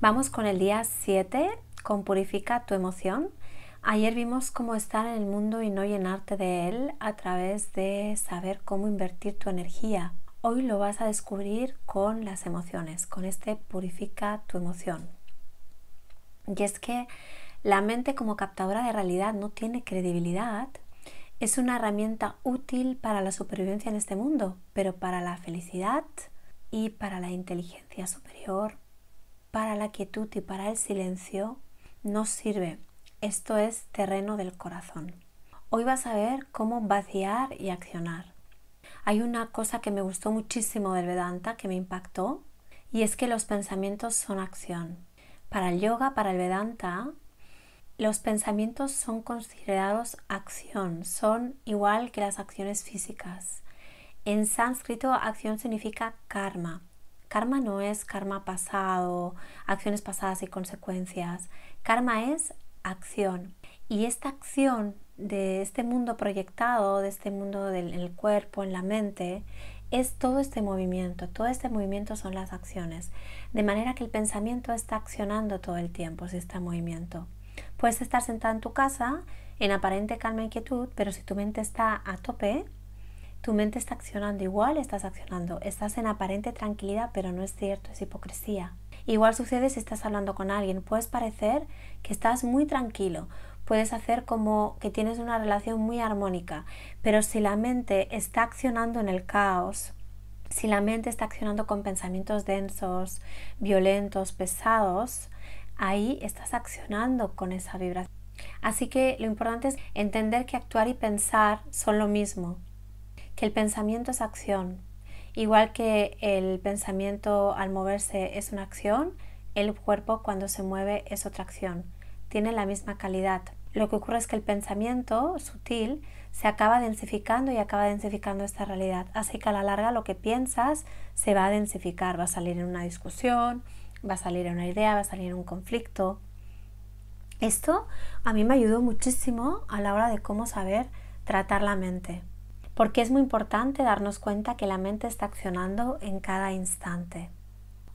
Vamos con el día 7, con Purifica tu emoción. Ayer vimos cómo estar en el mundo y no llenarte de él a través de saber cómo invertir tu energía. Hoy lo vas a descubrir con las emociones, con este Purifica tu emoción. Y es que la mente como captadora de realidad no tiene credibilidad. Es una herramienta útil para la supervivencia en este mundo, pero para la felicidad y para la inteligencia superior para la quietud y para el silencio no sirve. Esto es terreno del corazón. Hoy vas a ver cómo vaciar y accionar. Hay una cosa que me gustó muchísimo del Vedanta que me impactó y es que los pensamientos son acción. Para el yoga, para el Vedanta, los pensamientos son considerados acción, son igual que las acciones físicas. En sánscrito, acción significa karma, Karma no es karma pasado, acciones pasadas y consecuencias. Karma es acción. Y esta acción de este mundo proyectado, de este mundo del cuerpo, en la mente, es todo este movimiento. Todo este movimiento son las acciones. De manera que el pensamiento está accionando todo el tiempo, si está en movimiento. Puedes estar sentado en tu casa en aparente calma y quietud, pero si tu mente está a tope, tu mente está accionando igual, estás accionando, estás en aparente tranquilidad, pero no es cierto, es hipocresía. Igual sucede si estás hablando con alguien, puedes parecer que estás muy tranquilo, puedes hacer como que tienes una relación muy armónica, pero si la mente está accionando en el caos, si la mente está accionando con pensamientos densos, violentos, pesados, ahí estás accionando con esa vibración. Así que lo importante es entender que actuar y pensar son lo mismo que el pensamiento es acción. Igual que el pensamiento al moverse es una acción, el cuerpo cuando se mueve es otra acción. Tiene la misma calidad. Lo que ocurre es que el pensamiento sutil se acaba densificando y acaba densificando esta realidad. Así que a la larga lo que piensas se va a densificar, va a salir en una discusión, va a salir en una idea, va a salir en un conflicto. Esto a mí me ayudó muchísimo a la hora de cómo saber tratar la mente porque es muy importante darnos cuenta que la mente está accionando en cada instante.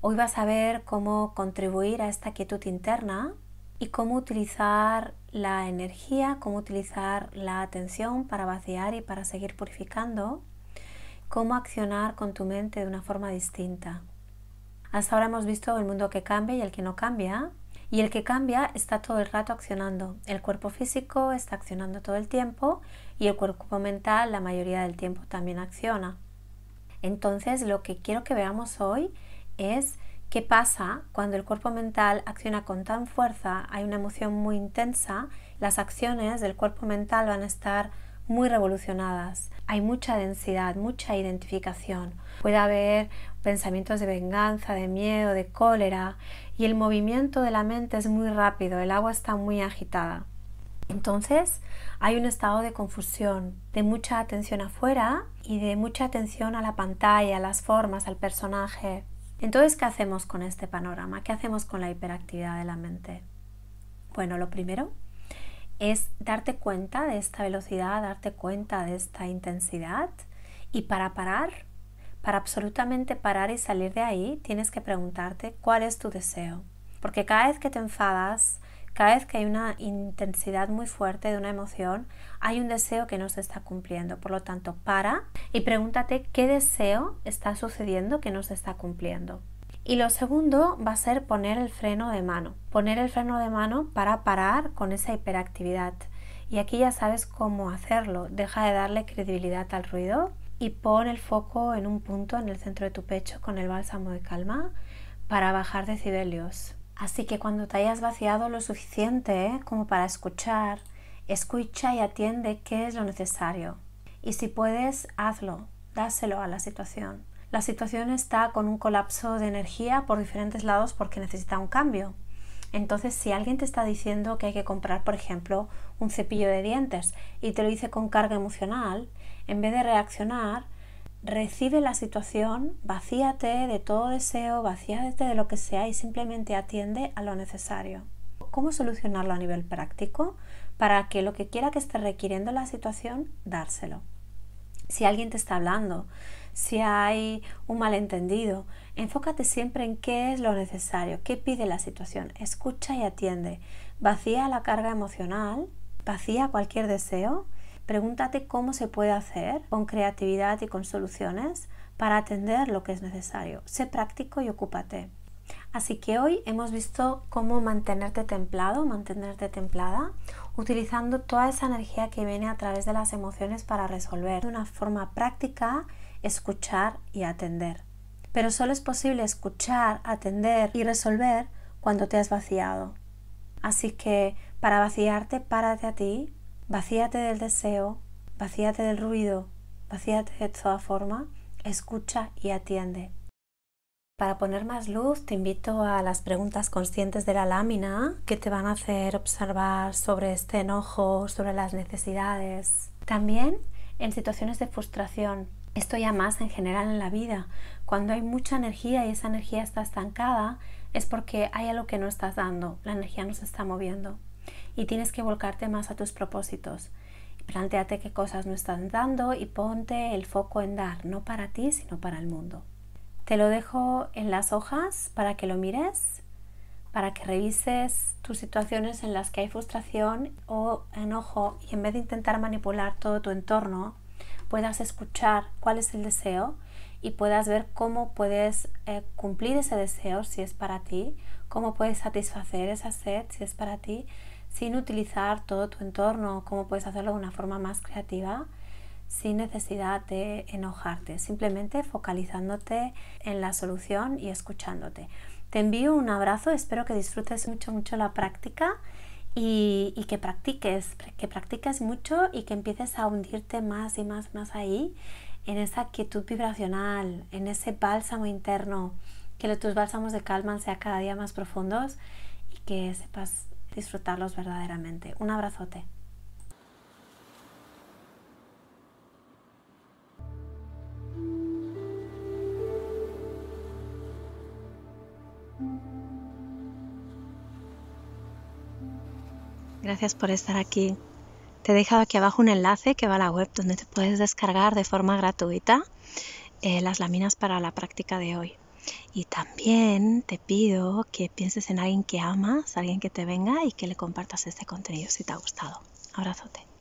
Hoy vas a ver cómo contribuir a esta quietud interna y cómo utilizar la energía, cómo utilizar la atención para vaciar y para seguir purificando, cómo accionar con tu mente de una forma distinta. Hasta ahora hemos visto el mundo que cambia y el que no cambia, y el que cambia está todo el rato accionando. El cuerpo físico está accionando todo el tiempo y el cuerpo mental la mayoría del tiempo también acciona. Entonces lo que quiero que veamos hoy es qué pasa cuando el cuerpo mental acciona con tan fuerza, hay una emoción muy intensa, las acciones del cuerpo mental van a estar muy revolucionadas. Hay mucha densidad, mucha identificación. Puede haber pensamientos de venganza, de miedo, de cólera y el movimiento de la mente es muy rápido, el agua está muy agitada. Entonces hay un estado de confusión, de mucha atención afuera y de mucha atención a la pantalla, a las formas, al personaje. Entonces, ¿qué hacemos con este panorama? ¿Qué hacemos con la hiperactividad de la mente? Bueno, lo primero es darte cuenta de esta velocidad, darte cuenta de esta intensidad y para parar, para absolutamente parar y salir de ahí, tienes que preguntarte cuál es tu deseo. Porque cada vez que te enfadas, cada vez que hay una intensidad muy fuerte de una emoción, hay un deseo que no se está cumpliendo. Por lo tanto, para y pregúntate qué deseo está sucediendo que no se está cumpliendo. Y lo segundo va a ser poner el freno de mano. Poner el freno de mano para parar con esa hiperactividad. Y aquí ya sabes cómo hacerlo. Deja de darle credibilidad al ruido y pon el foco en un punto en el centro de tu pecho con el bálsamo de calma para bajar decibelios. Así que cuando te hayas vaciado lo suficiente como para escuchar, escucha y atiende qué es lo necesario. Y si puedes, hazlo, dáselo a la situación la situación está con un colapso de energía por diferentes lados porque necesita un cambio. Entonces, si alguien te está diciendo que hay que comprar, por ejemplo, un cepillo de dientes y te lo dice con carga emocional, en vez de reaccionar, recibe la situación, vacíate de todo deseo, vacíate de lo que sea y simplemente atiende a lo necesario. ¿Cómo solucionarlo a nivel práctico? Para que lo que quiera que esté requiriendo la situación, dárselo. Si alguien te está hablando, si hay un malentendido, enfócate siempre en qué es lo necesario, qué pide la situación. Escucha y atiende. Vacía la carga emocional, vacía cualquier deseo. Pregúntate cómo se puede hacer con creatividad y con soluciones para atender lo que es necesario. Sé práctico y ocúpate. Así que hoy hemos visto cómo mantenerte templado, mantenerte templada, utilizando toda esa energía que viene a través de las emociones para resolver de una forma práctica, escuchar y atender. Pero solo es posible escuchar, atender y resolver cuando te has vaciado. Así que para vaciarte, párate a ti, vacíate del deseo, vacíate del ruido, vacíate de toda forma, escucha y atiende. Para poner más luz, te invito a las preguntas conscientes de la lámina que te van a hacer observar sobre este enojo, sobre las necesidades. También en situaciones de frustración. Esto ya más en general en la vida. Cuando hay mucha energía y esa energía está estancada, es porque hay algo que no estás dando. La energía no se está moviendo. Y tienes que volcarte más a tus propósitos. Planteate qué cosas no están dando y ponte el foco en dar, no para ti, sino para el mundo. Te lo dejo en las hojas para que lo mires, para que revises tus situaciones en las que hay frustración o enojo y en vez de intentar manipular todo tu entorno, puedas escuchar cuál es el deseo y puedas ver cómo puedes eh, cumplir ese deseo si es para ti, cómo puedes satisfacer esa sed si es para ti, sin utilizar todo tu entorno, cómo puedes hacerlo de una forma más creativa sin necesidad de enojarte, simplemente focalizándote en la solución y escuchándote. Te envío un abrazo, espero que disfrutes mucho, mucho la práctica y, que practiques, que practiques mucho y que empieces a hundirte más y más, más ahí, en esa quietud vibracional, en ese bálsamo interno, que tus bálsamos de calma sean cada día más profundos y que sepas disfrutarlos verdaderamente. Un abrazote. Gracias por estar aquí. Te he dejado aquí abajo un enlace que va a la web donde te puedes descargar de forma gratuita eh, las láminas para la práctica de hoy. Y también te pido que pienses en alguien que amas, alguien que te venga y que le compartas este contenido si te ha gustado. Abrazote.